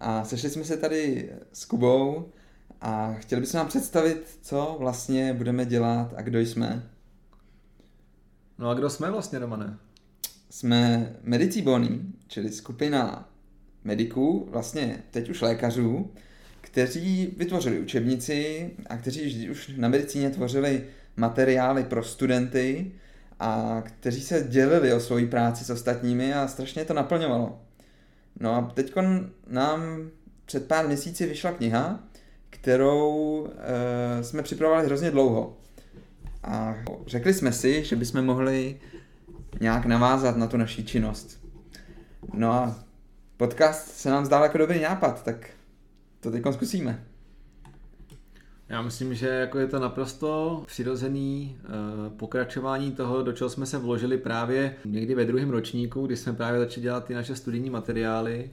a sešli jsme se tady s Kubou a chtěli bychom vám představit, co vlastně budeme dělat a kdo jsme. No a kdo jsme vlastně, Romane? Jsme Medici Bony, čili skupina mediků, vlastně teď už lékařů, kteří vytvořili učebnici a kteří už na medicíně tvořili materiály pro studenty a kteří se dělili o svoji práci s ostatními a strašně to naplňovalo. No a teď nám před pár měsíci vyšla kniha, kterou e, jsme připravovali hrozně dlouho. A řekli jsme si, že bychom mohli nějak navázat na tu naší činnost. No a podcast se nám zdál jako dobrý nápad, tak to teď zkusíme. Já myslím, že jako je to naprosto přirozený uh, pokračování toho, do čeho jsme se vložili právě někdy ve druhém ročníku, kdy jsme právě začali dělat ty naše studijní materiály,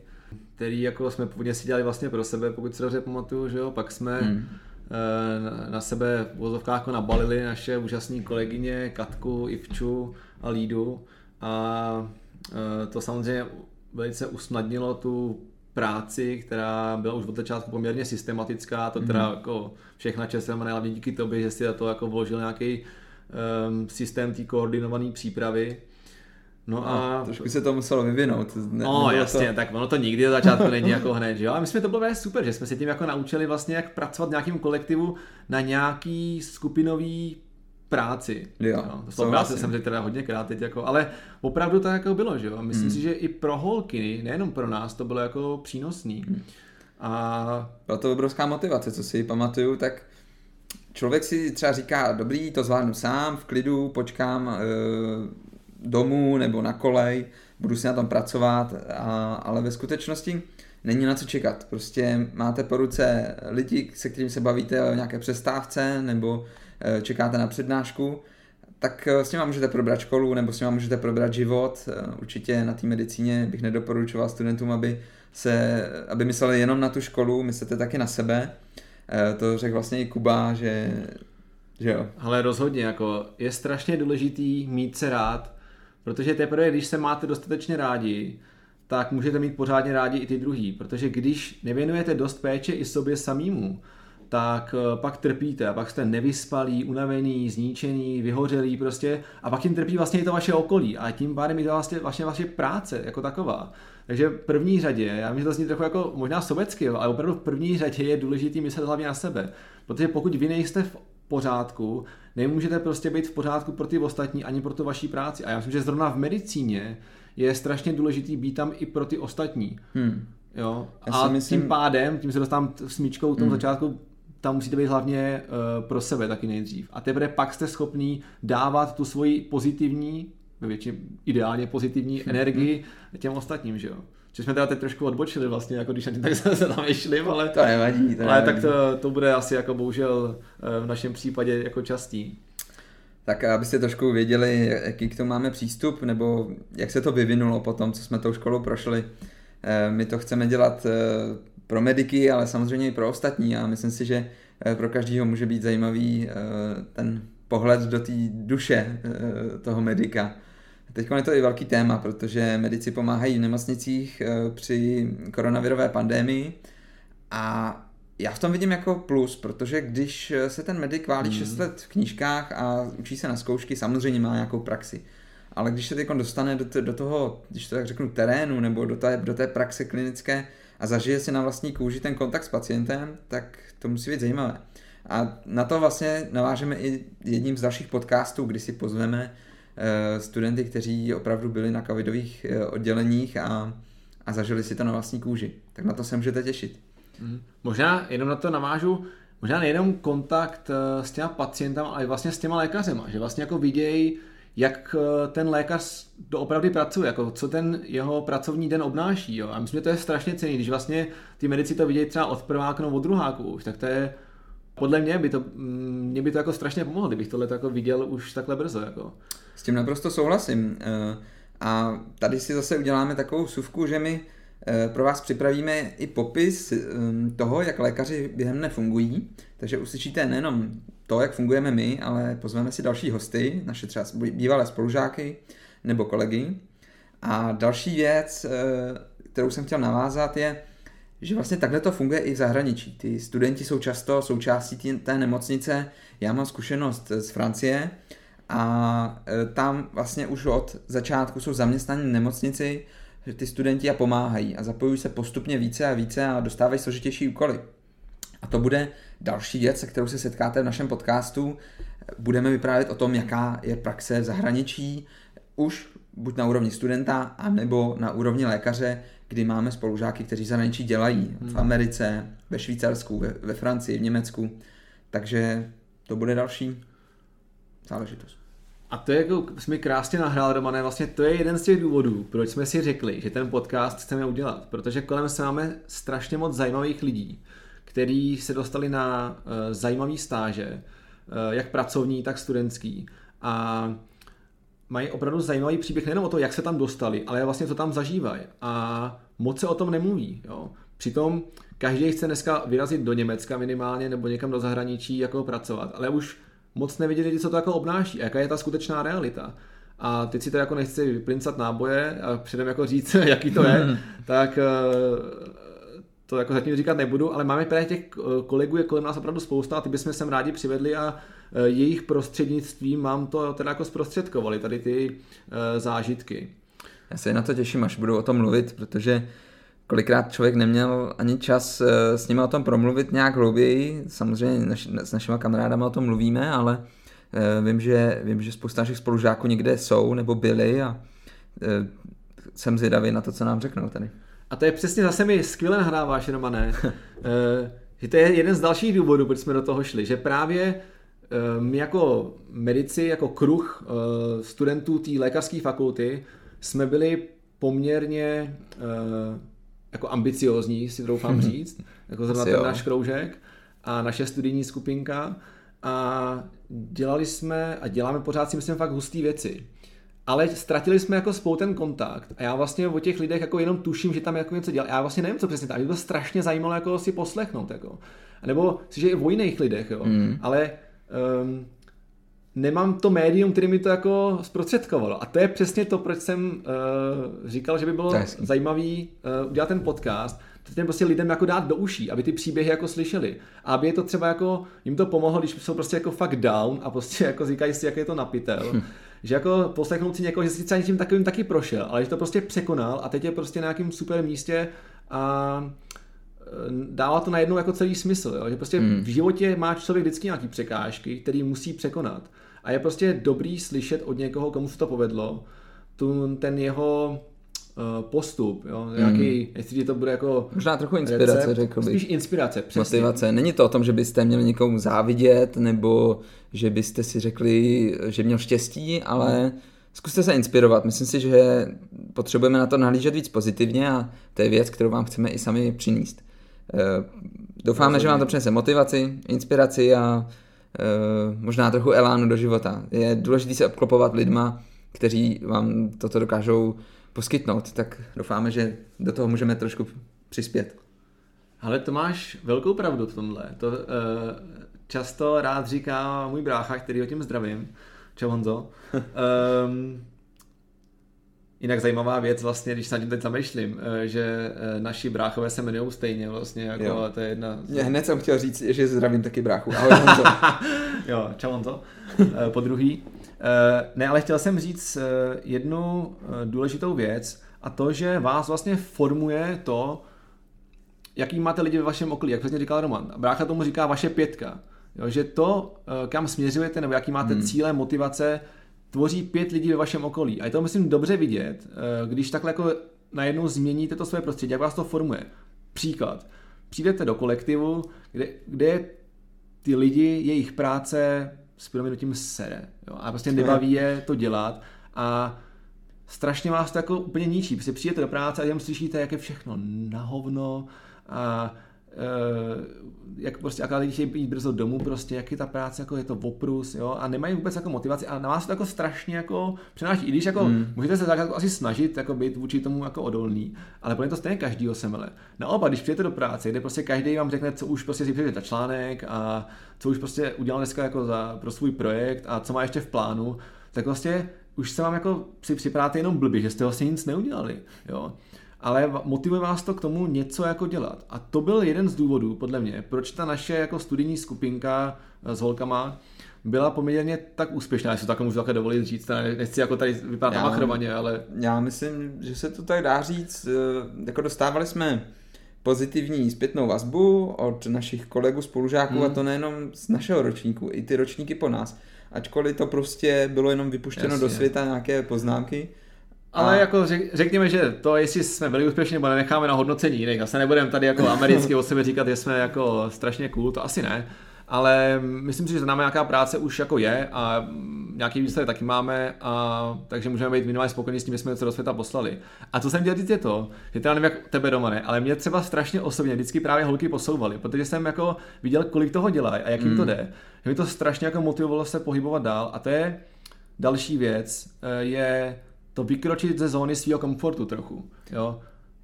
který jako jsme původně si dělali vlastně pro sebe, pokud se dobře pamatuju, že jo, pak jsme hmm. uh, na sebe v vozovkách jako nabalili naše úžasné kolegyně Katku, Ivču a Lídu a uh, to samozřejmě velice usnadnilo tu práci, která byla už od začátku poměrně systematická, to teda mm-hmm. jako všechna čest hlavně díky tobě, že jsi to jako vložil nějaký um, systém té koordinované přípravy. No, no a... Trošku se to muselo vyvinout. Ne, no jasně, to... tak ono to nikdy od začátku není jako hned, že jo? A my jsme to bylo super, že jsme se tím jako naučili vlastně, jak pracovat v nějakým kolektivu na nějaký skupinový práci. Jo, no, to práce jsem řekl teda hodněkrát teď, jako, ale opravdu to jako bylo, že jo. Myslím hmm. si, že i pro holky, nejenom pro nás, to bylo jako přínosný. Hmm. A... Byla to obrovská motivace, co si pamatuju, tak člověk si třeba říká, dobrý, to zvládnu sám, v klidu, počkám e, domů nebo na kolej, budu si na tom pracovat, a, ale ve skutečnosti není na co čekat. Prostě máte po ruce lidi, se kterým se bavíte o nějaké přestávce nebo čekáte na přednášku, tak eh, s nima můžete probrat školu nebo s nima můžete probrat život. Eh, určitě na té medicíně bych nedoporučoval studentům, aby, se, aby mysleli jenom na tu školu, myslete taky na sebe. To řekl vlastně i Kuba, že, že jo. Ale rozhodně, jako je strašně důležitý mít se rád, protože teprve, když se máte dostatečně rádi, tak můžete mít pořádně rádi i ty druhý, protože když nevěnujete dost péče i sobě samýmu, tak eh, pak trpíte a pak jste nevyspalí, unavený, zničený, vyhořelý prostě a pak jim trpí vlastně i to vaše okolí a tím pádem je to vlastně, vlastně vaše práce jako taková. Takže v první řadě, já myslím, že to zní trochu jako možná sobecky, ale opravdu v první řadě je důležitý myslet hlavně na sebe. Protože pokud vy nejste v pořádku, nemůžete prostě být v pořádku pro ty ostatní ani pro tu vaší práci. A já myslím, že zrovna v medicíně je strašně důležitý být tam i pro ty ostatní. Hmm. Jo? a myslím... tím pádem, tím se dostávám smíčkou k tomu hmm. začátku, tam musíte být hlavně uh, pro sebe taky nejdřív. A teprve pak jste schopný dávat tu svoji pozitivní, většině ideálně pozitivní mhm. energii těm ostatním, že jo. Že jsme teda teď trošku odbočili vlastně, jako když tak jsme se tam vyšli, ale, to nevadí, to ale nevadí. tak to, to bude asi jako bohužel uh, v našem případě jako častý. Tak abyste trošku věděli, jaký k tomu máme přístup, nebo jak se to vyvinulo po tom, co jsme tou školou prošli. Eh, my to chceme dělat pro mediky, ale samozřejmě i pro ostatní a myslím si, že eh, pro každého může být zajímavý eh, ten pohled do té duše eh, toho medika. Teď je to i velký téma, protože medici pomáhají v nemocnicích při koronavirové pandémii a já v tom vidím jako plus, protože když se ten medic válí hmm. 6 let v knížkách a učí se na zkoušky, samozřejmě má nějakou praxi. Ale když se teď dostane do, do toho, když to tak řeknu, terénu nebo do té, do té praxe klinické, a zažije si na vlastní kůži ten kontakt s pacientem, tak to musí být zajímavé. A na to vlastně navážeme i jedním z dalších podcastů, kdy si pozveme eh, studenty, kteří opravdu byli na covidových eh, odděleních a, a zažili si to na vlastní kůži. Tak na to se můžete těšit. Hmm. Možná jenom na to navážu, možná nejenom kontakt s těma pacientama, ale vlastně s těma lékařema, že vlastně jako vidějí, jak eh, ten lékař opravdu pracuje, jako co ten jeho pracovní den obnáší. Jo. A myslím, že to je strašně cený, když vlastně ty medici to vidějí třeba od prváku nebo od druháku už, tak to je, podle mě by to, mm, mě by to jako strašně pomohlo, kdybych tohle jako viděl už takhle brzo. Jako. S tím naprosto souhlasím. Eh, a tady si zase uděláme takovou suvku, že my eh, pro vás připravíme i popis toho, jak lékaři během dne fungují, takže uslyšíte nejenom to, jak fungujeme my, ale pozveme si další hosty, naše třeba bývalé spolužáky nebo kolegy. A další věc, eh, kterou jsem chtěl navázat, je, že vlastně takhle to funguje i v zahraničí. Ty studenti jsou často součástí té nemocnice. Já mám zkušenost z Francie a eh, tam vlastně už od začátku jsou zaměstnaní nemocnici, že ty studenti a pomáhají a zapojují se postupně více a více a dostávají složitější úkoly. A to bude další věc, se kterou se setkáte v našem podcastu. Budeme vyprávět o tom, jaká je praxe v zahraničí, už buď na úrovni studenta, anebo na úrovni lékaře, kdy máme spolužáky, kteří zahraničí dělají v hmm. Americe, ve Švýcarsku, ve, ve Francii, v Německu. Takže to bude další záležitost. A to je jako, jsi mi krásně nahrál, Romane, vlastně to je jeden z těch důvodů, proč jsme si řekli, že ten podcast chceme udělat, protože kolem se máme strašně moc zajímavých lidí, který se dostali na uh, zajímavý stáže, uh, jak pracovní, tak studentský. A mají opravdu zajímavý příběh nejen o to, jak se tam dostali, ale vlastně co tam zažívají. A moc se o tom nemluví. Jo. Přitom každý chce dneska vyrazit do Německa minimálně nebo někam do zahraničí jako pracovat, ale už moc nevěděli, co to jako obnáší, jaká je ta skutečná realita. A teď si to jako nechci vyprincat náboje a předem jako říct, jaký to je, tak uh, to jako zatím říkat nebudu, ale máme právě těch eh, kolegů je kolem nás opravdu spousta a ty bychom sem rádi přivedli a eh, jejich prostřednictvím mám to teda jako zprostředkovali, tady ty eh, zážitky. Já se na to těším, až budu o tom mluvit, protože kolikrát člověk neměl ani čas s nimi o tom promluvit nějak hlouběji. Samozřejmě s našimi kamarádama o tom mluvíme, ale vím, že, vím, že spousta našich spolužáků někde jsou nebo byli a jsem zvědavý na to, co nám řeknou tady. A to je přesně zase mi skvěle nahráváš, Romané. Eh, že to je jeden z dalších důvodů, proč jsme do toho šli, že právě eh, my jako medici, jako kruh eh, studentů té lékařské fakulty jsme byli poměrně jako ambiciozní, si doufám říct, jako zrovna ten náš kroužek a naše studijní skupinka. A dělali jsme a děláme pořád si myslím fakt husté věci ale ztratili jsme jako spolu ten kontakt a já vlastně o těch lidech jako jenom tuším, že tam jako něco dělá. Já vlastně nevím, co přesně tam. Mě to strašně zajímalo jako si poslechnout. Jako. Nebo si, že i o jiných lidech, jo. Mm. Ale um, nemám to médium, který mi to jako zprostředkovalo. A to je přesně to, proč jsem uh, říkal, že by bylo zajímavý uh, udělat ten podcast, to prostě lidem jako dát do uší, aby ty příběhy jako slyšeli. A aby je to třeba jako, jim to pomohlo, když jsou prostě jako fakt down a prostě jako říkají si, jak je to napitel. Hm že jako poslechnout si někoho, že si třeba něčím takovým taky prošel, ale že to prostě překonal a teď je prostě na nějakém super místě a e, dává to najednou jako celý smysl, jo? že prostě hmm. v životě má člověk vždycky nějaký překážky, který musí překonat. A je prostě dobrý slyšet od někoho, komu se to povedlo, tu, ten jeho Eh, postup, jo? Nějaký, mm. jestli to bude jako Možná trochu inspirace, recept, řekl bych. Spíš inspirace, přesně. Motivace. Není to o tom, že byste měli někomu závidět, nebo že byste si řekli, že měl štěstí, ale mm. zkuste se inspirovat. Myslím si, že potřebujeme na to nahlížet víc pozitivně a to je věc, kterou vám chceme i sami přinést. Eh, doufáme, že vám to přinese motivaci, inspiraci a eh, možná trochu elánu do života. Je důležité se obklopovat lidma, kteří vám toto dokážou poskytnout, tak doufáme, že do toho můžeme trošku přispět. Ale to máš velkou pravdu v tomhle. To uh, často rád říká můj brácha, který o tím zdravím. Čau Honzo. um, Jinak zajímavá věc vlastně, když se na tím teď zamýšlím, eh, že eh, naši bráchové se jmenují stejně vlastně, jako jo. to je jedna... Mě hned jsem chtěl říct, že zdravím taky bráchu. Ahoj Honzo. jo, čau Honzo. po druhý. Eh, ne, ale chtěl jsem říct eh, jednu eh, důležitou věc a to, že vás vlastně formuje to, jaký máte lidi ve vašem okolí, jak přesně říkal Roman. Brácha tomu říká vaše pětka. Jo, že to, eh, kam směřujete, nebo jaký máte hmm. cíle, motivace, tvoří pět lidí ve vašem okolí. A je to, myslím, dobře vidět, eh, když takhle jako najednou změníte to své prostředí, jak vás to formuje. Příklad. Přijdete do kolektivu, kde, kde ty lidi, jejich práce s proměnutím sere. Jo? A prostě nebaví je to dělat. A strašně vás to jako úplně ničí. Prostě přijete do práce a jenom slyšíte, jak je všechno na hovno a jak prostě aká lidi chtějí být brzo domů, prostě, jak je ta práce, jako je to oprus, jo, a nemají vůbec jako motivaci a na vás to jako strašně jako přenáší, i když jako hmm. můžete se tak jako asi snažit jako být vůči tomu jako odolný, ale pro to stejně každýho semele. Naopak, když přijete do práce, kde prostě každý vám řekne, co už prostě si přijde za článek a co už prostě udělal dneska jako za, pro svůj projekt a co má ještě v plánu, tak vlastně už se vám jako si připadáte jenom blbě, že jste vlastně nic neudělali, jo ale motivuje vás to k tomu něco jako dělat. A to byl jeden z důvodů, podle mě, proč ta naše jako studijní skupinka eh, s holkama byla poměrně tak úspěšná, jestli to tak můžu také dovolit říct, nechci jako tady vypadat machrovaně, ale... Já myslím, že se to tak dá říct, eh, jako dostávali jsme pozitivní zpětnou vazbu od našich kolegů, spolužáků hmm. a to nejenom z našeho ročníku, i ty ročníky po nás. Ačkoliv to prostě bylo jenom vypuštěno Jasně. do světa nějaké poznámky, ale a... jako řek, řekněme, že to, jestli jsme byli úspěšní nebo nenecháme na hodnocení jiných. Zase nebudeme tady jako americky o sebe říkat, že jsme jako strašně cool, to asi ne. Ale myslím si, že za námi nějaká práce už jako je a nějaký výsledek taky máme, a takže můžeme být minimálně spokojení s tím, že jsme něco do světa poslali. A co jsem chtěl říct je to, že teda nevím, jak tebe doma ne, ale mě třeba strašně osobně vždycky právě holky posouvaly, protože jsem jako viděl, kolik toho dělají a jak jim mm. to jde. Že mi to strašně jako motivovalo se pohybovat dál a to je další věc, eh, je to vykročit ze zóny svého komfortu trochu. Jo?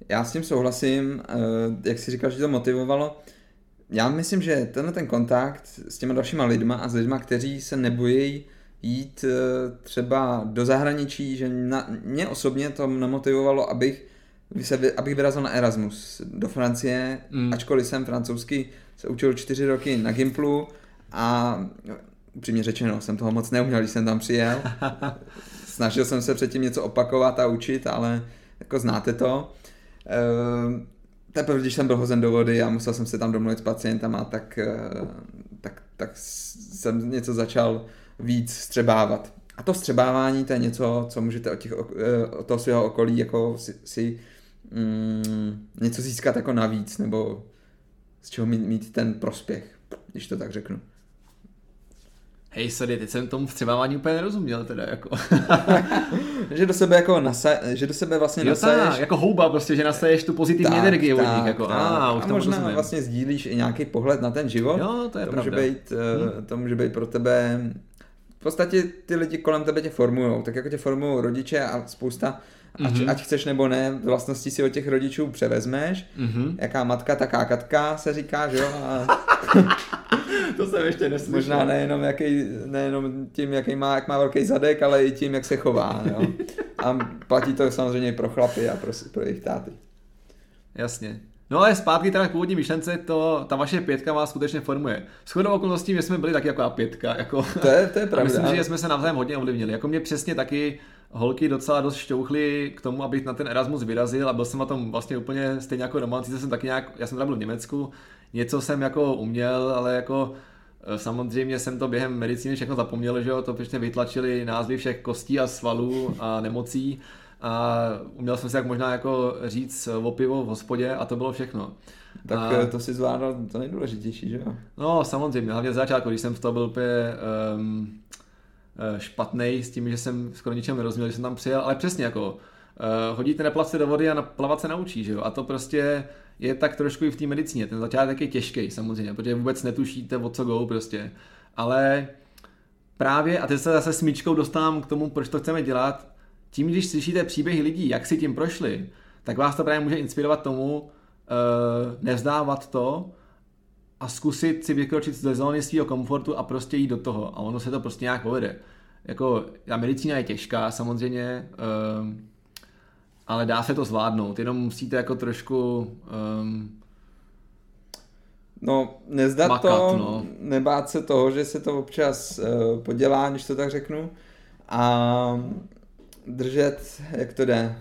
Já s tím souhlasím, eh, jak si říkal, že to motivovalo. Já myslím, že tenhle ten kontakt s těma dalšíma lidma a s lidma, kteří se nebojí jít eh, třeba do zahraničí, že na, mě osobně to nemotivovalo, abych, se, abych vyrazil na Erasmus do Francie, mm. ačkoliv jsem francouzsky se učil čtyři roky na Gimplu a upřímně řečeno jsem toho moc neuměl, když jsem tam přijel. snažil jsem se předtím něco opakovat a učit, ale jako znáte to. E, teprve, když jsem byl hozen do vody a musel jsem se tam domluvit s pacientama, tak, e, tak, tak jsem něco začal víc střebávat. A to střebávání, to je něco, co můžete od, těch, eh, od toho svého okolí jako si, si mm, něco získat jako navíc, nebo z čeho mít, mít ten prospěch, když to tak řeknu. Hej, sorry, teď jsem tomu vstřebávání úplně nerozuměl teda, jako. že do sebe jako nasa, že do sebe vlastně jo, nasaješ. Tak, jako houba prostě, že nasaješ tu pozitivní tak, energii od nich, jako. Tak. A, už a možná rozumím. vlastně sdílíš i nějaký pohled na ten život. Jo, to je to pravda. Může být, hmm. To může být pro tebe v podstatě ty lidi kolem tebe tě formujou, tak jako tě formují rodiče a spousta Ať, mm-hmm. ať chceš nebo ne, vlastnosti si od těch rodičů převezmeš. Mm-hmm. Jaká matka, taká katka se říká, že jo? A... to jsem ještě neslyšel. Možná nejenom, jaký, nejenom tím, jaký má, jak má velký zadek, ale i tím, jak se chová. Jo? A platí to samozřejmě pro chlapy a pro, pro jejich táty. Jasně. No ale zpátky teda k původní myšlence, to, ta vaše pětka vás skutečně formuje. Shodou okolností, my jsme byli taky jako pětka. Jako, to je, to je pravda. myslím, že jsme se navzájem hodně ovlivnili. Jako mě přesně taky holky docela dost šťouchly k tomu, abych na ten Erasmus vyrazil a byl jsem na tom vlastně úplně stejně jako Roman, jsem taky nějak, já jsem tam byl v Německu, něco jsem jako uměl, ale jako e, Samozřejmě jsem to během medicíny všechno zapomněl, že jo, to prostě vytlačili názvy všech kostí a svalů a nemocí a uměl jsem si jak možná jako říct o pivo v hospodě a to bylo všechno. Tak a... E, to si zvládal to nejdůležitější, že jo? No samozřejmě, hlavně z začátku, když jsem v tom byl úplně um, špatný s tím, že jsem skoro ničem nerozuměl, že jsem tam přijel, ale přesně jako uh, hodíte neplavat se do vody a plavat se naučí, že jo? A to prostě je tak trošku i v té medicíně. Ten začátek je těžký samozřejmě, protože vůbec netušíte, o co go prostě. Ale právě, a teď se zase smíčkou dostávám k tomu, proč to chceme dělat, tím, když slyšíte příběhy lidí, jak si tím prošli, tak vás to právě může inspirovat tomu uh, nevzdávat to a zkusit si vykročit ze zóny svého komfortu a prostě jít do toho. A ono se to prostě nějak povede. Jako, ta medicína je těžká samozřejmě, um, ale dá se to zvládnout, jenom musíte jako trošku um, No, nezdat makat, to, no. nebát se toho, že se to občas uh, podělá, když to tak řeknu, a držet, jak to jde.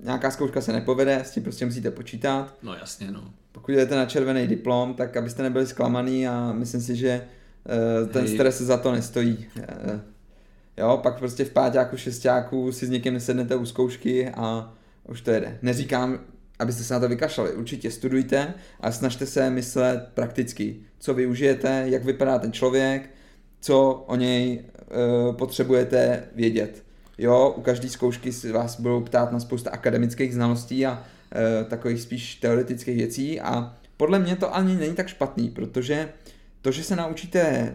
Nějaká zkouška se nepovede, s tím prostě musíte počítat. No jasně, no. Pokud jdete na červený diplom, tak abyste nebyli zklamaný a myslím si, že ten Hej. stres za to nestojí. Eh, Jo, pak prostě v páťáku, šestáku si s někým nesednete u zkoušky a už to jede. Neříkám, abyste se na to vykašlali. Určitě studujte a snažte se myslet prakticky. Co využijete, jak vypadá ten člověk, co o něj e, potřebujete vědět. Jo, u každé zkoušky si vás budou ptát na spousta akademických znalostí a e, takových spíš teoretických věcí a podle mě to ani není tak špatný, protože to, že se naučíte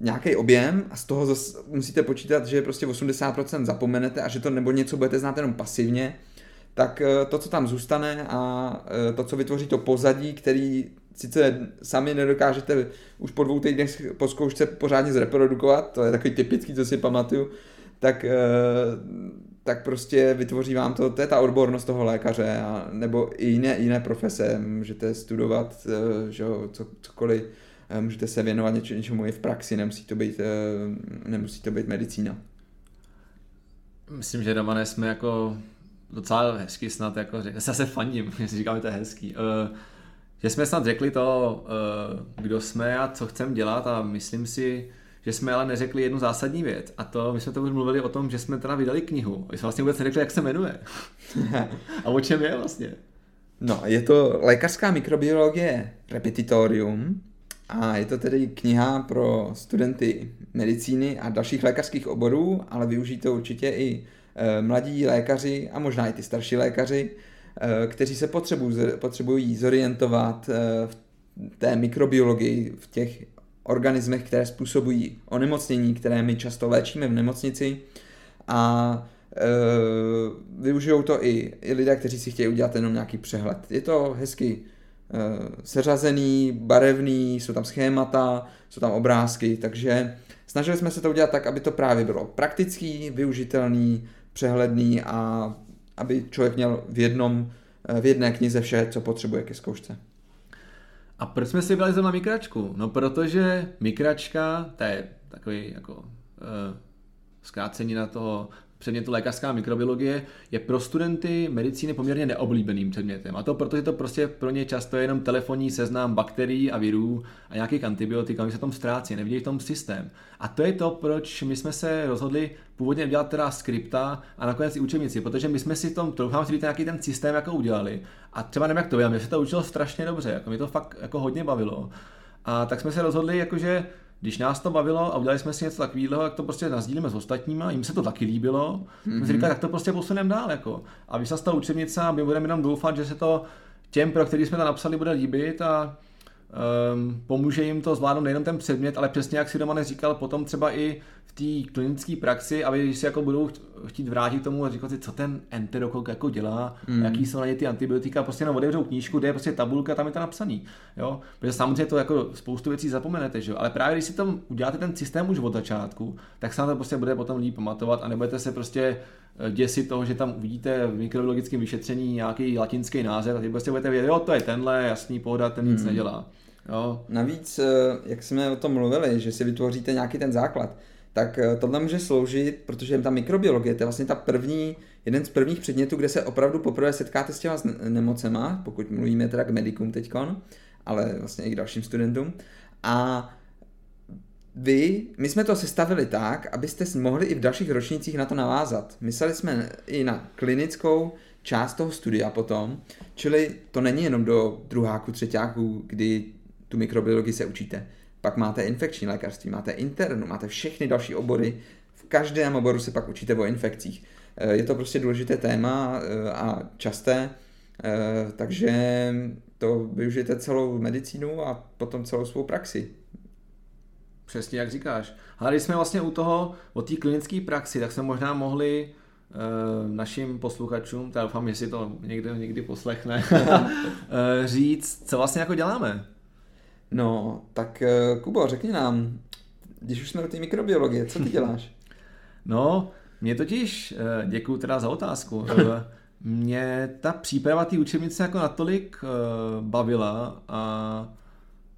nějaký objem a z toho zase musíte počítat, že prostě 80% zapomenete a že to nebo něco budete znát jenom pasivně, tak eh, to, co tam zůstane a eh, to, co vytvoří to pozadí, který sice sami nedokážete už po dvou týdnech po zkoušce pořádně zreprodukovat, to je takový typický, co si pamatuju, tak, eh, tak prostě vytvoří vám to, to je ta odbornost toho lékaře, a, nebo i jiné, jiné profese, můžete studovat že jo, co, cokoliv, můžete se věnovat něč, něčemu i v praxi, nemusí to být, nemusí to být medicína. Myslím, že Romane jsme jako docela hezky snad, jako, já se fandím, si říkáme, to je hezký. Uh, že jsme snad řekli to, uh, kdo jsme a co chceme dělat a myslím si, že jsme ale neřekli jednu zásadní věc a to, my jsme to už mluvili o tom, že jsme teda vydali knihu. My jsme vlastně vůbec neřekli, jak se jmenuje. a o čem je vlastně? No, je to lékařská mikrobiologie repetitorium a je to tedy kniha pro studenty medicíny a dalších lékařských oborů, ale využijí to určitě i mladí lékaři a možná i ty starší lékaři, kteří se potřebují, potřebují zorientovat v té mikrobiologii, v těch organismech, které způsobují onemocnění, které my často léčíme v nemocnici a využijou to i, lidé, kteří si chtějí udělat jenom nějaký přehled. Je to hezky seřazený, barevný, jsou tam schémata, jsou tam obrázky, takže snažili jsme se to udělat tak, aby to právě bylo praktický, využitelný, přehledný a aby člověk měl v jednom, v jedné knize vše, co potřebuje ke zkoušce. A proč jsme si vybrali zrovna mikračku? No protože mikračka, to je takový jako uh, zkrácení na toho předmětu lékařská mikrobiologie je pro studenty medicíny poměrně neoblíbeným předmětem. A to protože to prostě pro ně často je jenom telefonní seznam bakterií a virů a nějakých antibiotik, a se tom ztrácí, nevidí v tom systém. A to je to, proč my jsme se rozhodli původně dělat teda skripta a nakonec i učebnici, protože my jsme si v tom, troufám si nějaký ten systém jako udělali. A třeba nevím, jak to bylo, mě se to učilo strašně dobře, jako mě to fakt jako hodně bavilo. A tak jsme se rozhodli, jakože když nás to bavilo a udělali jsme si něco takového, jak to prostě nazdílíme s ostatníma, jim se to taky líbilo, mm-hmm. jsme si říkali, tak to prostě posuneme dál. Jako. A ta učebnice a my budeme jenom doufat, že se to těm, pro který jsme to napsali, bude líbit a um, pomůže jim to zvládnout nejenom ten předmět, ale přesně jak si doma neříkal, potom třeba i té klinické praxi, aby když si jako budou chtít vrátit tomu a říkat si, co ten enterokok jako dělá, mm. jaký jsou na ně ty antibiotika, prostě jenom otevřou knížku, kde je prostě tabulka, tam je to napsaný. Jo? Protože samozřejmě to jako spoustu věcí zapomenete, že jo? ale právě když si tam uděláte ten systém už od začátku, tak se na to prostě bude potom líp pamatovat a nebudete se prostě eh, děsit toho, že tam uvidíte v mikrobiologickém vyšetření nějaký latinský název a ty prostě budete vědět, jo, to je tenhle, jasný pohoda, ten nic mm. nedělá. Jo. Navíc, eh, jak jsme o tom mluvili, že si vytvoříte nějaký ten základ, tak eh, tohle může sloužit, protože ta mikrobiologie, to je vlastně ta první, jeden z prvních předmětů, kde se opravdu poprvé setkáte s těma nemocema, pokud mluvíme teda k medikům teďkon, ale vlastně i k dalším studentům. A vy, my jsme to sestavili tak, abyste mohli i v dalších ročnících na to navázat. Mysleli jsme i na klinickou část toho studia potom, čili to není jenom do druháku, třetíku, kdy tu mikrobiologii se učíte. Pak máte infekční lékařství, máte internu, máte všechny další obory. V každém oboru se pak učíte o infekcích. Eh, je to prostě důležité téma eh, a časté, eh, takže to využijete celou medicínu a potom celou svou praxi. Přesně jak říkáš. Ale když jsme vlastně u toho, o té klinické praxi, tak jsme možná mohli našim posluchačům, teda doufám, jestli to někdo někdy poslechne, říct, co vlastně jako děláme. No, tak eh, Kubo, řekni nám, když už jsme do té mikrobiologie, co ty děláš? No, mě totiž, eh, děkuji teda za otázku, eh, mě ta příprava té učebnice jako natolik bavila a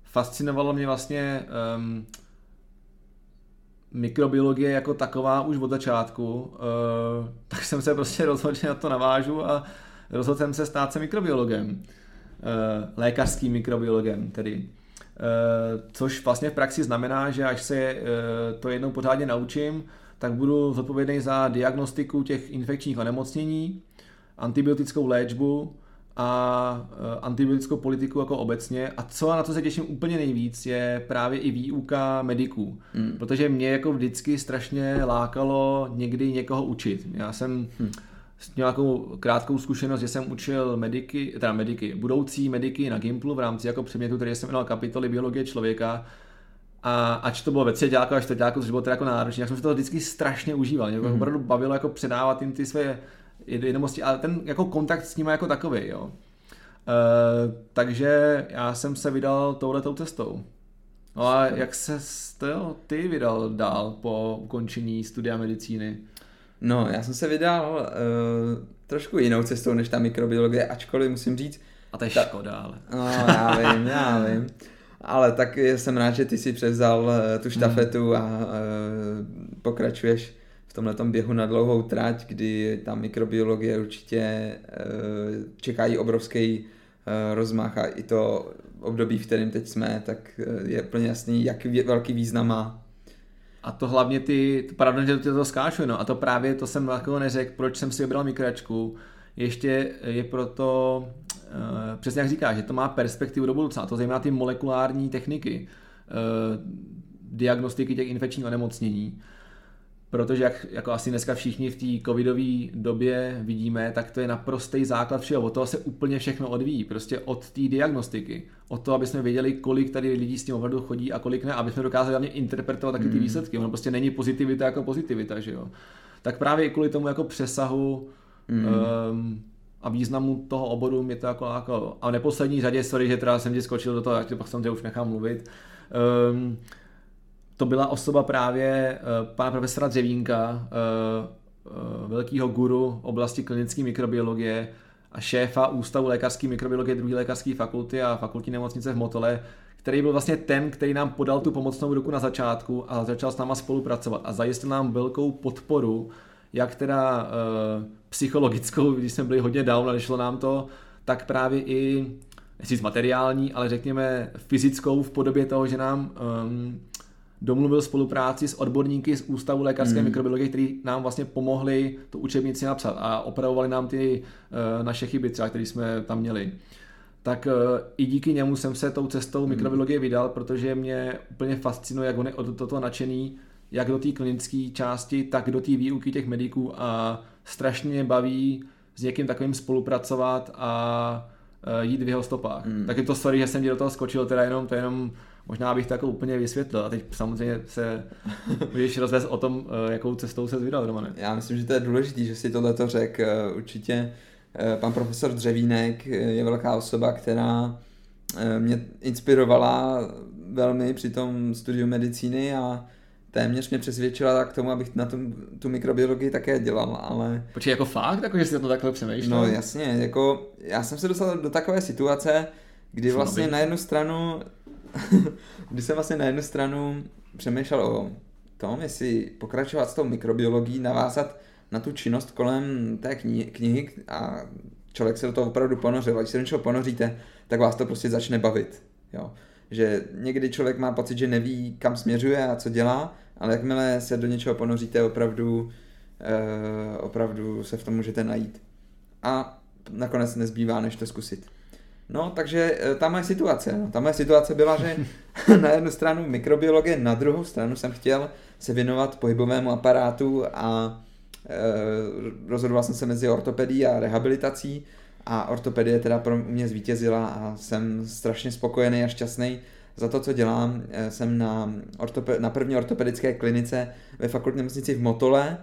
fascinovalo mě vlastně um, mikrobiologie jako taková už od začátku, uh, tak jsem se prostě rozhodl, že na to navážu a rozhodl jsem se stát se mikrobiologem. Uh, lékařským mikrobiologem tedy. Což vlastně v praxi znamená, že až se to jednou pořádně naučím, tak budu zodpovědný za diagnostiku těch infekčních onemocnění, antibiotickou léčbu a e, antibiotickou politiku jako obecně. A co na to se těším úplně nejvíc, je právě i výuka mediků. Hmm. Protože mě jako vždycky strašně lákalo někdy někoho učit. Já jsem hmm. Nějakou krátkou zkušenost, že jsem učil mediky, teda mediky, budoucí mediky na Gimplu v rámci jako předmětu, který jsem jmenoval kapitoly biologie člověka a ač to bylo ve třetíku a čtvrtíku, což bylo to jako náročné, jak jsem se to vždycky strašně užíval. Mě mm. opravdu bavilo jako předávat jim ty své vědomosti, ale ten jako kontakt s nimi jako takový, jo. Uh, takže já jsem se vydal touhletou cestou. No a jak se ty vydal dál po ukončení studia medicíny? No, já jsem se vydal uh, trošku jinou cestou než ta mikrobiologie, ačkoliv musím říct... A to je ta... škoda, ale... No, já vím, já vím. Ale tak jsem rád, že ty si převzal eh, tu štafetu a uh, pokračuješ v tomhle běhu na dlouhou trať, kdy ta mikrobiologie určitě uh, čekají obrovský uh, rozmach a i to období, v kterém teď jsme, tak je plně jasný, jak velký význam má. A to hlavně ty, pravda, že to, skáču, no. A to právě, to jsem takového neřekl, proč jsem si vybral mikračku. Ještě je proto, Eh, přesně jak říkáš, že to má perspektivu do budoucna, to zejména ty molekulární techniky, eh, diagnostiky těch infekčních onemocnění. Protože jak jako asi dneska všichni v té covidové době vidíme, tak to je naprostý základ všeho. Od toho se úplně všechno odvíjí. Prostě od té diagnostiky. Od toho, aby jsme věděli, kolik tady lidí s tím opravdu chodí a kolik ne, aby jsme dokázali hlavně interpretovat taky ty hmm. výsledky. Ono prostě není pozitivita jako pozitivita, že jo. Tak právě i kvůli tomu jako přesahu mm. um, a významu toho oboru mě to jako lákalo. A v neposlední řadě, sorry, že teda jsem ti skočil do toho, jak pak jsem tě už nechám mluvit, um, to byla osoba právě uh, pana profesora Dřevínka, uh, uh, velkého guru oblasti klinické mikrobiologie a šéfa Ústavu lékařské mikrobiologie druhé lékařské fakulty a fakultní nemocnice v Motole, který byl vlastně ten, který nám podal tu pomocnou ruku na začátku a začal s náma spolupracovat a zajistil nám velkou podporu jak teda uh, psychologickou, když jsme byli hodně down a nešlo nám to, tak právě i, nechci materiální, ale řekněme fyzickou v podobě toho, že nám um, domluvil spolupráci s odborníky z Ústavu lékařské mm. mikrobiologie, kteří nám vlastně pomohli tu učebnici napsat a opravovali nám ty uh, naše chyby, třeba, které jsme tam měli. Tak uh, i díky němu jsem se tou cestou mm. mikrobiologie vydal, protože mě úplně fascinuje, jak on je od toho nadšený, jak do té klinické části, tak do té výuky těch mediků a strašně mě baví s někým takovým spolupracovat a e, jít v jeho stopách. Mm. Tak je to sorry, že jsem ti do toho skočil, teda jenom to jenom možná bych to jako úplně vysvětlil a teď samozřejmě se můžeš rozvést o tom, e, jakou cestou se vydal, Romane. Já myslím, že to je důležité, že si tohle to řekl. E, určitě pan profesor Dřevínek je velká osoba, která mě inspirovala velmi při tom studiu medicíny a téměř mě přesvědčila k tomu, abych na tom, tu mikrobiologii také dělal, ale... Počkej, jako fakt? Jako, že jsi to takhle přemýšlel? No jasně, jako já jsem se dostal do takové situace, kdy vlastně na jednu stranu, kdy jsem vlastně na jednu stranu přemýšlel o tom, jestli pokračovat s tou mikrobiologií, navázat na tu činnost kolem té knihy, knihy a člověk se do toho opravdu ponořil. Když se do něčeho ponoříte, tak vás to prostě začne bavit. Jo že někdy člověk má pocit, že neví, kam směřuje a co dělá, ale jakmile se do něčeho ponoříte, opravdu, eh, opravdu se v tom můžete najít. A nakonec nezbývá, než to zkusit. No, takže eh, ta moje situace, no, ta moje situace byla, že na jednu stranu mikrobiologie, na druhou stranu jsem chtěl se věnovat pohybovému aparátu a e, rozhodoval jsem se mezi ortopedií a rehabilitací a ortopedie teda pro mě zvítězila a jsem strašně spokojený a šťastný za to, co dělám. Eh, jsem na, ortope- na první ortopedické klinice ve fakultní nemocnici v Motole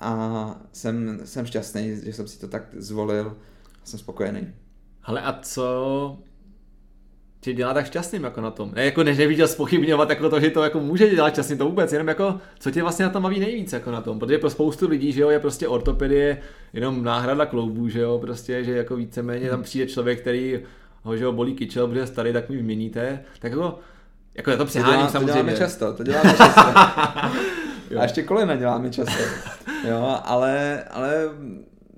a jsem, jsem šťastný, že jsem si to tak zvolil jsem spokojený. Ale a co tě dělá tak šťastným jako na tom. Ne, jako než neviděl spochybňovat jako to, že to jako může dělat šťastný, to vůbec, jenom jako, co tě vlastně na tom baví nejvíc jako na tom, protože pro spoustu lidí, že jo, je prostě ortopedie jenom náhrada kloubů, že jo, prostě, že jako víceméně tam přijde člověk, který ho, že jo, bolí kyčel, bude starý, tak mi vyměníte, tak jako, jako já to přeháním to samozřejmě. To děláme často, to děláme často. A ještě kolena děláme často. Jo, ale, ale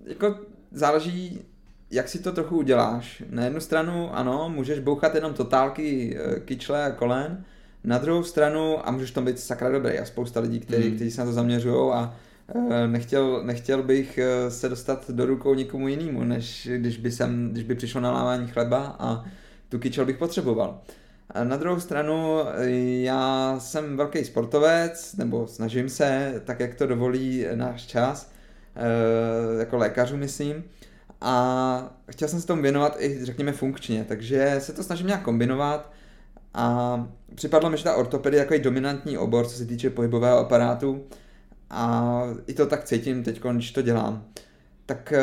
jako záleží jak si to trochu uděláš? Na jednu stranu, ano, můžeš bouchat jenom totálky eh, kyčle a kolen, na druhou stranu, a můžeš tam být sakra dobrý a spousta lidí, kteří, mm. kteří se na to zaměřují a eh, nechtěl, nechtěl bych eh, se dostat do rukou nikomu jinému, než když by, sem, když by přišlo nalávání chleba a tu kyčel bych potřeboval. A na druhou stranu, já jsem velký sportovec, nebo snažím se, tak jak to dovolí náš čas, jako lékařů myslím, a chtěl jsem se tomu věnovat i, řekněme, funkčně, takže se to snažím nějak kombinovat a připadlo mi, že ta ortopedie je dominantní obor, co se týče pohybového aparátu a i to tak cítím teď, když to dělám. Tak eh,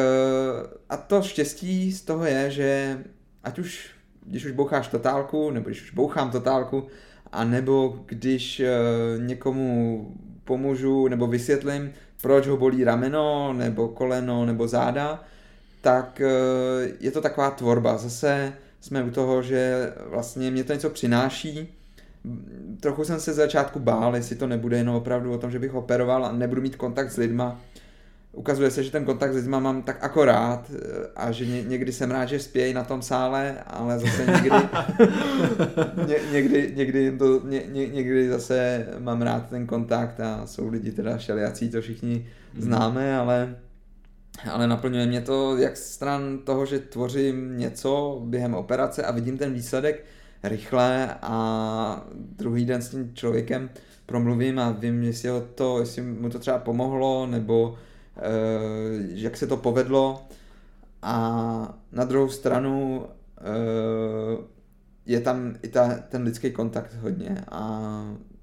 a to štěstí z toho je, že ať už, když už boucháš totálku, nebo když už bouchám totálku, a nebo když eh, někomu pomůžu nebo vysvětlím, proč ho bolí rameno, nebo koleno, nebo záda, tak eh, je to taková tvorba. Zase jsme u toho, že vlastně mě to něco přináší. Trochu jsem se z začátku bál, jestli to nebude jenom opravdu o tom, že bych operoval a nebudu mít kontakt s lidma. Ukazuje se, že ten kontakt s lidma mám tak akorát eh, a že ně, někdy jsem rád, že spějí na tom sále, ale zase někdy, ně, někdy, někdy, to, ně, ně, někdy zase mám rád ten kontakt a jsou lidi teda šeliací, to všichni hmm. známe, ale ale naplňuje mě to jak stran toho, že tvořím něco během operace a vidím ten výsledek rychle a druhý den s tím člověkem promluvím a vím, jestli, ho to, jestli mu to třeba pomohlo, nebo uh, jak se to povedlo. A na druhou stranu uh, je tam i ta, ten lidský kontakt hodně a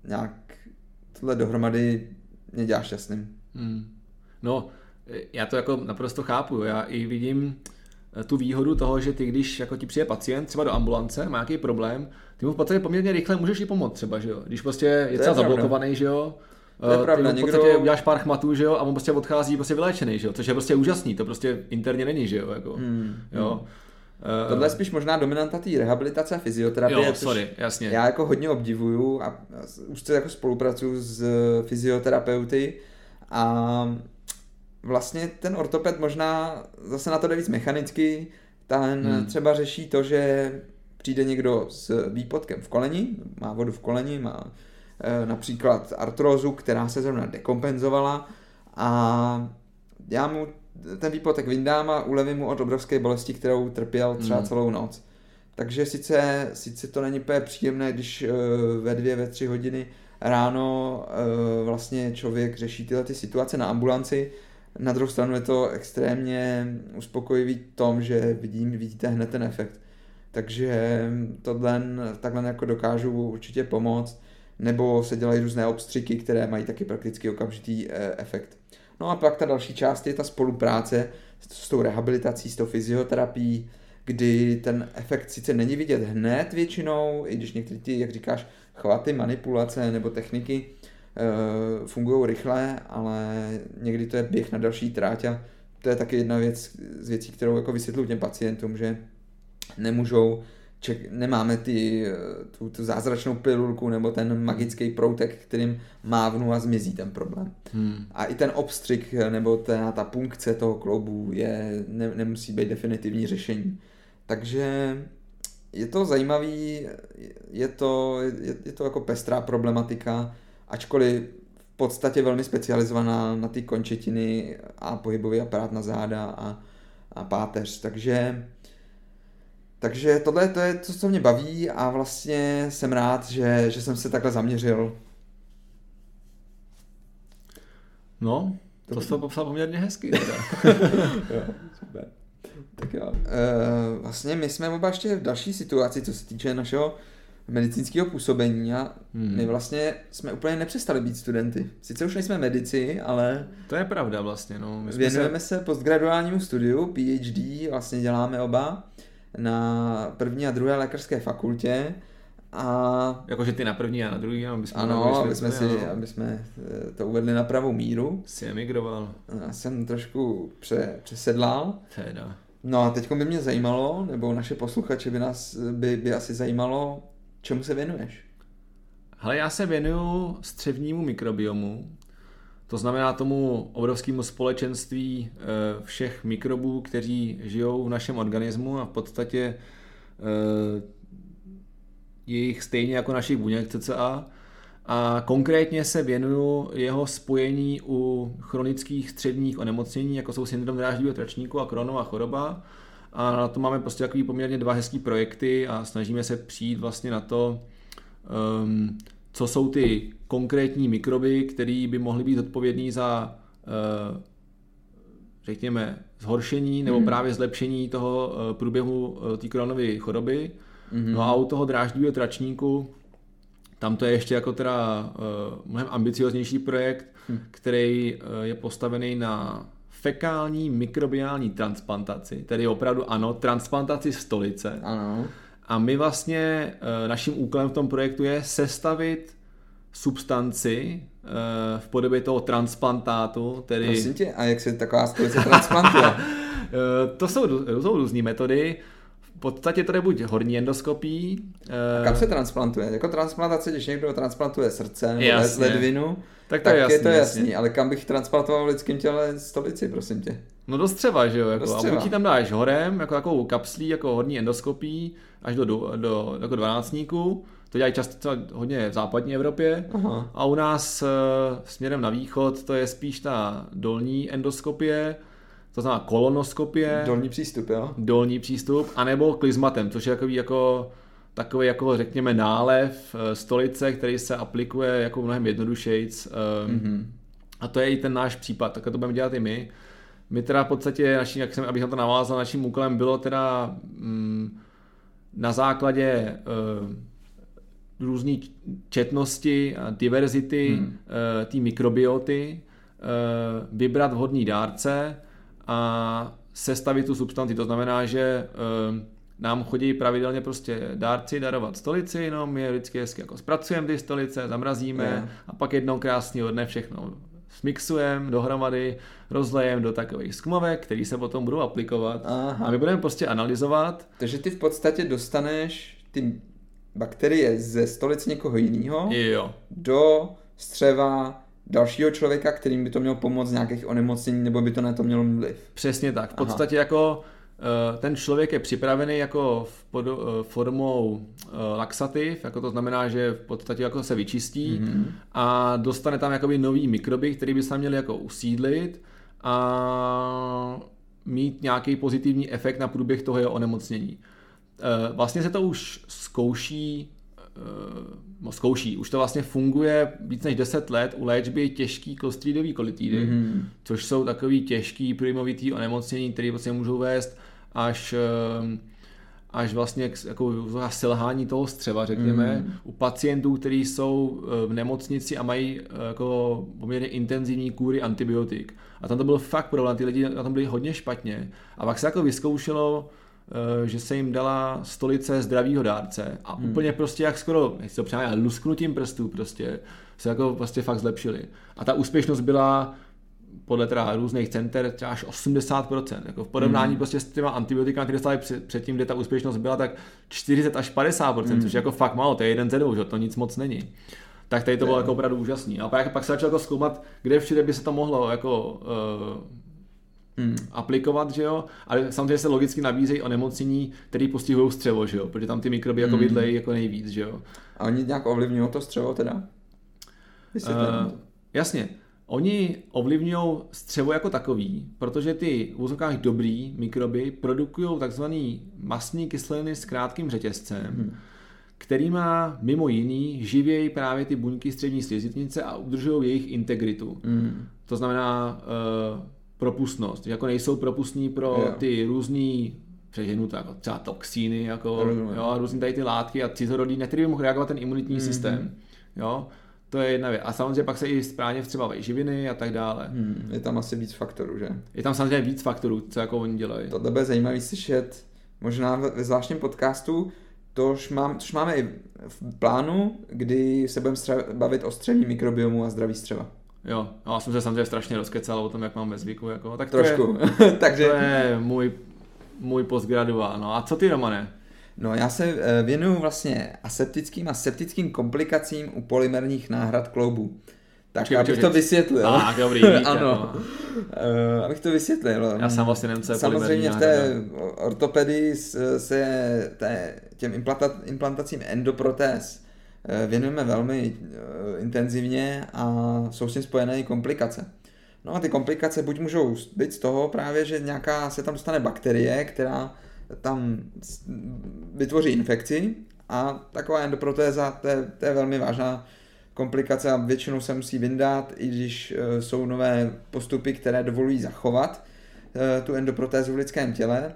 nějak tohle dohromady mě dělá šťastným. Hmm. No, já to jako naprosto chápu. Já i vidím eh, tu výhodu toho, že ty, když jako ti přijde pacient třeba do ambulance, má nějaký problém, ty mu v podstatě poměrně rychle můžeš i pomoct třeba, že jo? Když prostě je třeba zablokovaný, že jo? To je eh, pravda, ty v podstatě někdo... uděláš pár chmatů, že jo, a on prostě odchází prostě vyléčený, že jo, což je prostě úžasný, to prostě interně není, že jo, jako, hmm, jo. Hmm. Tohle je spíš možná dominanta té rehabilitace a fyzioterapie. Jo, sorry, jasně. Já jako hodně obdivuju a už se jako spolupracuju s fyzioterapeuty a vlastně ten ortoped možná zase na to jde víc mechanicky, ten hmm. třeba řeší to, že přijde někdo s výpotkem v koleni, má vodu v koleni, má e, například artrózu, která se zrovna dekompenzovala a já mu ten výpotek vyndám a ulevím mu od obrovské bolesti, kterou trpěl třeba hmm. celou noc. Takže sice, sice to není úplně příjemné, když e, ve dvě, ve tři hodiny ráno e, vlastně člověk řeší tyhle ty situace na ambulanci, na druhou stranu je to extrémně uspokojivý tom, že vidím, vidíte hned ten efekt. Takže tohle takhle jako dokážu určitě pomoct, nebo se dělají různé obstřiky, které mají taky prakticky okamžitý eh, efekt. No a pak ta další část je ta spolupráce s tou rehabilitací, s tou fyzioterapií, kdy ten efekt sice není vidět hned většinou, i když některé ty, jak říkáš, chvaty, manipulace nebo techniky fungují rychle, ale někdy to je běh na další tráť a to je taky jedna věc z věcí, kterou jako vysvětluji těm pacientům, že nemůžou ček, nemáme ty, eh, tu, tu zázračnou pilulku nebo ten magický proutek, kterým mávnu a zmizí ten problém. Hmm. A i ten obstřik eh, nebo ta, ta punkce toho kloubu je, ne, nemusí být definitivní řešení. Takže je to zajímavý, je to, je, je to jako pestrá problematika, ačkoliv v podstatě velmi specializovaná na ty končetiny a pohybový aparát na záda a, a páteř, takže takže tohle to je to, co mě baví a vlastně jsem rád, že, že jsem se takhle zaměřil. No, to, to jsi to popsal poměrně hezky. jo, super. Tak jo. E, vlastně my jsme oba ještě v další situaci, co se týče našeho medicínského působení a hmm. my vlastně jsme úplně nepřestali být studenty. Sice už nejsme medici, ale... To je pravda vlastně, no. My věnujeme se... se postgraduálnímu studiu, PhD, vlastně děláme oba na první a druhé lékařské fakultě a... Jakože ty na první a na druhý, aby jsme ano, aby jsme, si, ano. aby jsme eh, to uvedli na pravou míru. Jsi emigroval. Já jsem trošku pře, přesedlal. Teda. No a teď by mě zajímalo, nebo naše posluchače by nás by, by asi zajímalo, Čemu se věnuješ? Ale já se věnuju střevnímu mikrobiomu, To znamená tomu obrovskému společenství eh, všech mikrobů, kteří žijou v našem organismu a v podstatě eh, je jich stejně jako našich buněk cca. A konkrétně se věnuju jeho spojení u chronických středních onemocnění, jako jsou syndrom dráždivého tračníku a kronová choroba. A na to máme prostě takový poměrně dva hezký projekty a snažíme se přijít vlastně na to, um, co jsou ty konkrétní mikroby, které by mohly být odpovědný za, uh, řekněme, zhoršení nebo mm. právě zlepšení toho uh, průběhu uh, té koronové choroby. Mm. No a u toho dráždivého tračníku tam to je ještě jako teda uh, mnohem ambicioznější projekt, mm. který uh, je postavený na fekální mikrobiální transplantaci, tedy opravdu ano, transplantaci stolice. Ano. A my vlastně, uh, naším úkolem v tom projektu je sestavit substanci uh, v podobě toho transplantátu, tedy... Prosím tě, a jak se taková stolice transplantuje? to jsou, to jsou různé metody podstatě to je buď horní endoskopí. A kam se transplantuje? Jako transplantace, když někdo transplantuje srdce nebo ledvinu, tak, to tak je, jasný, je to jasný, jasný, ale kam bych transplantoval v lidském těle stolici, prosím tě? No do střeva, že jo, jako, do střeva. a buď tam dáš horem, jako takovou kapslí, jako horní endoskopí, až do, do, do jako dvanáctníku, to dělají často hodně v západní Evropě Aha. a u nás e, směrem na východ to je spíš ta dolní endoskopie, to znamená kolonoskopie. Dolní přístup, jo? Dolní přístup, anebo klizmatem, což je takový jako takový jako řekněme nálev eh, stolice, který se aplikuje jako mnohem jednodušejc. Mm-hmm. A to je i ten náš případ, tak to budeme dělat i my. My teda v podstatě, naši, jak jsem, abych na to navázal, naším úkolem bylo teda mm, na základě uh, různé četnosti a diverzity mm. uh, té mikrobioty uh, vybrat vhodný dárce, a sestavit tu substanci. To znamená, že ehm, nám chodí pravidelně prostě dárci darovat stolici, no my je vždycky hezky jako zpracujeme ty stolice, zamrazíme yeah. a pak jednou krásného dne všechno smixujeme dohromady, rozlejeme do takových skmovek, který se potom budou aplikovat Aha. a my budeme prostě analyzovat. Takže ty v podstatě dostaneš ty bakterie ze stolice někoho jiného do střeva dalšího člověka, kterým by to mělo pomoct z nějakých onemocnění, nebo by to na to mělo vliv. Přesně tak. V podstatě Aha. jako eh, ten člověk je připravený jako v pod, eh, formou eh, laxativ, jako to znamená, že v podstatě jako se vyčistí mm-hmm. a dostane tam jakoby nový mikroby, který by se měli jako usídlit a mít nějaký pozitivní efekt na průběh toho jeho onemocnění. Vlastně se to už zkouší uh, zkouší. Už to vlastně funguje víc než 10 let u léčby těžký klostridový kolitidy, mm-hmm. což jsou takový těžký průjmovitý onemocnění, které vlastně můžou vést až uh, až vlastně k jako selhání toho střeva, řekněme, mm. u pacientů, kteří jsou eh, v nemocnici a mají jako poměrně intenzivní kůry antibiotik. A tam to byl fakt problém, ty lidi na tom byli hodně špatně. A pak se jako vyzkoušelo, že se jim dala stolice zdravýho dárce a hmm. úplně prostě jak skoro, jak to přijde, lusknutím prstů prostě se jako prostě fakt zlepšili. A ta úspěšnost byla podle teda různých center třeba až 80%. Jako v porovnání hmm. prostě s těma antibiotikami, které před, předtím, kde ta úspěšnost byla tak 40 až 50%, hmm. což je jako fakt málo, to je jeden ze dvou, že to nic moc není. Tak tady to bylo jako opravdu úžasný. A pak, pak se začal jako zkoumat, kde všude by se to mohlo jako uh, hmm. aplikovat, že jo, ale samozřejmě se logicky nabízejí onemocnění, které postihují střevo, že jo, protože tam ty mikroby jako hmm. bydlejí jako nejvíc, že jo. A oni nějak ovlivňují to střevo teda? Uh, jasně. Oni ovlivňují střevo jako takový, protože ty v úzokách dobrý mikroby produkují takzvaný masní kyseliny s krátkým řetězcem, hmm. který má mimo jiný živějí právě ty buňky střední sliznice a udržují jejich integritu. Hmm. To znamená, uh, propustnost, jako nejsou propustní pro yeah. ty různý přeženu to jako třeba toxíny, jako, jo, a různý tady ty látky a cizorodí, na který by mohl reagovat ten imunitní mm-hmm. systém. Jo? To je jedna věc. A samozřejmě pak se i správně vstřebávají živiny a tak dále. Hmm, je tam asi víc faktorů, že? Je tam samozřejmě víc faktorů, co jako oni dělají. To bude zajímavý slyšet, možná ve zvláštním podcastu, tož, mám, tož máme i v plánu, kdy se budeme bavit o střevní mikrobiomu a zdraví střeva. Jo, no, já jsem se samozřejmě strašně rozkecal o tom, jak mám ve zvyku. Jako. Tak Trošku. To je, Takže... to je můj, můj postgraduál. No a co ty, Romane? No já se eh, věnuju vlastně aseptickým a septickým komplikacím u polymerních náhrad kloubů. Tak Počkej, abych počkej, to vysvětlil. A, dobrý, ano. Uh, abych to vysvětlil. Já sám vlastně nevím, co je Samozřejmě v té ortopedii se té, těm implanta, implantacím endoprotéz věnujeme velmi eh, intenzivně a jsou s tím spojené i komplikace. No a ty komplikace buď můžou být z toho právě, že nějaká se tam dostane bakterie, která tam vytvoří infekci a taková endoprotéza, to je, to je velmi vážná komplikace a většinou se musí vyndat, i když eh, jsou nové postupy, které dovolují zachovat eh, tu endoprotézu v lidském těle,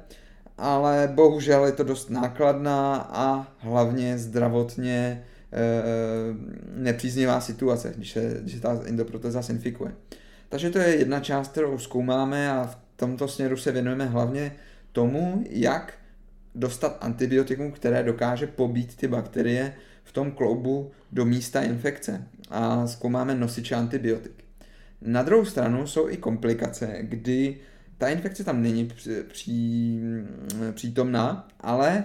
ale bohužel je to dost nákladná a hlavně zdravotně eh, nepříznivá situace, když se, když se ta endoprotéza se infikuje. Takže to je jedna část, kterou zkoumáme a v tomto směru se věnujeme hlavně tomu, jak dostat antibiotikum, které dokáže pobít ty bakterie v tom kloubu do místa infekce a zkoumáme nosiče antibiotik. Na druhou stranu jsou i komplikace, kdy ta infekce tam není při, při, přítomná, ale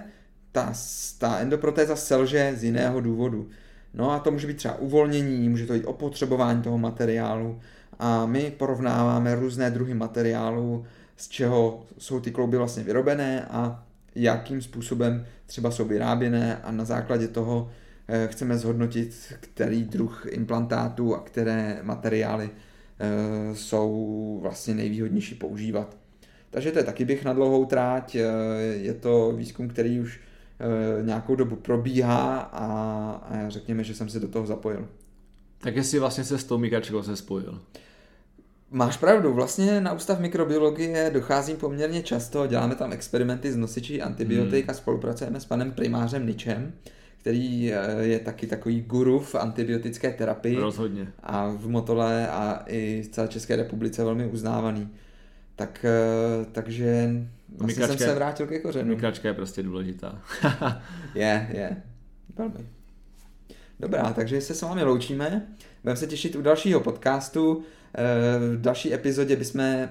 ta, ta endoprotéza selže z jiného důvodu. No a to může být třeba uvolnění, může to být opotřebování toho materiálu a my porovnáváme různé druhy materiálů, z čeho jsou ty klouby vlastně vyrobené a jakým způsobem třeba jsou vyráběné a na základě toho eh, chceme zhodnotit, který druh implantátů a které materiály eh, jsou vlastně nejvýhodnější používat. Takže to je taky běh na dlouhou tráť, eh, je to výzkum, který už nějakou dobu probíhá a, a řekněme, že jsem se do toho zapojil. Tak jestli vlastně se s tou Mikačkou se spojil. Máš pravdu, vlastně na Ústav mikrobiologie docházím poměrně často, děláme tam experimenty s nosiči antibiotik Hmm. a spolupracujeme s panem primářem Ničem, který eh, je taky takový guru v antibiotické terapii Rozhodně. a v Motole a i v celé České republice velmi uznávaný. Tak, eh, takže vlastně jsem se vrátil ke kořenu. Mikačka je prostě důležitá. Je, je. Velmi. Dobrá, takže se s vámi loučíme. Budeme se těšit u dalšího podcastu. Eh, V další epizodě bychom eh,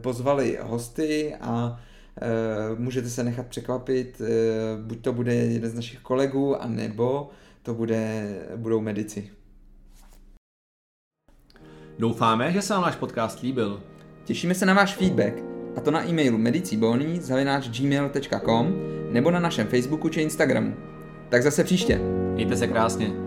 pozvali hosty a eh, můžete se nechat překvapit, buď to bude jeden z našich kolegů, anebo to bude, budou medici. Doufáme, že se vám náš podcast líbil. Těšíme se na váš feedback, a to na e-mailu medicibony.gmail.com nebo na našem Facebooku či Instagramu. Tak zase příště. Mějte se krásně.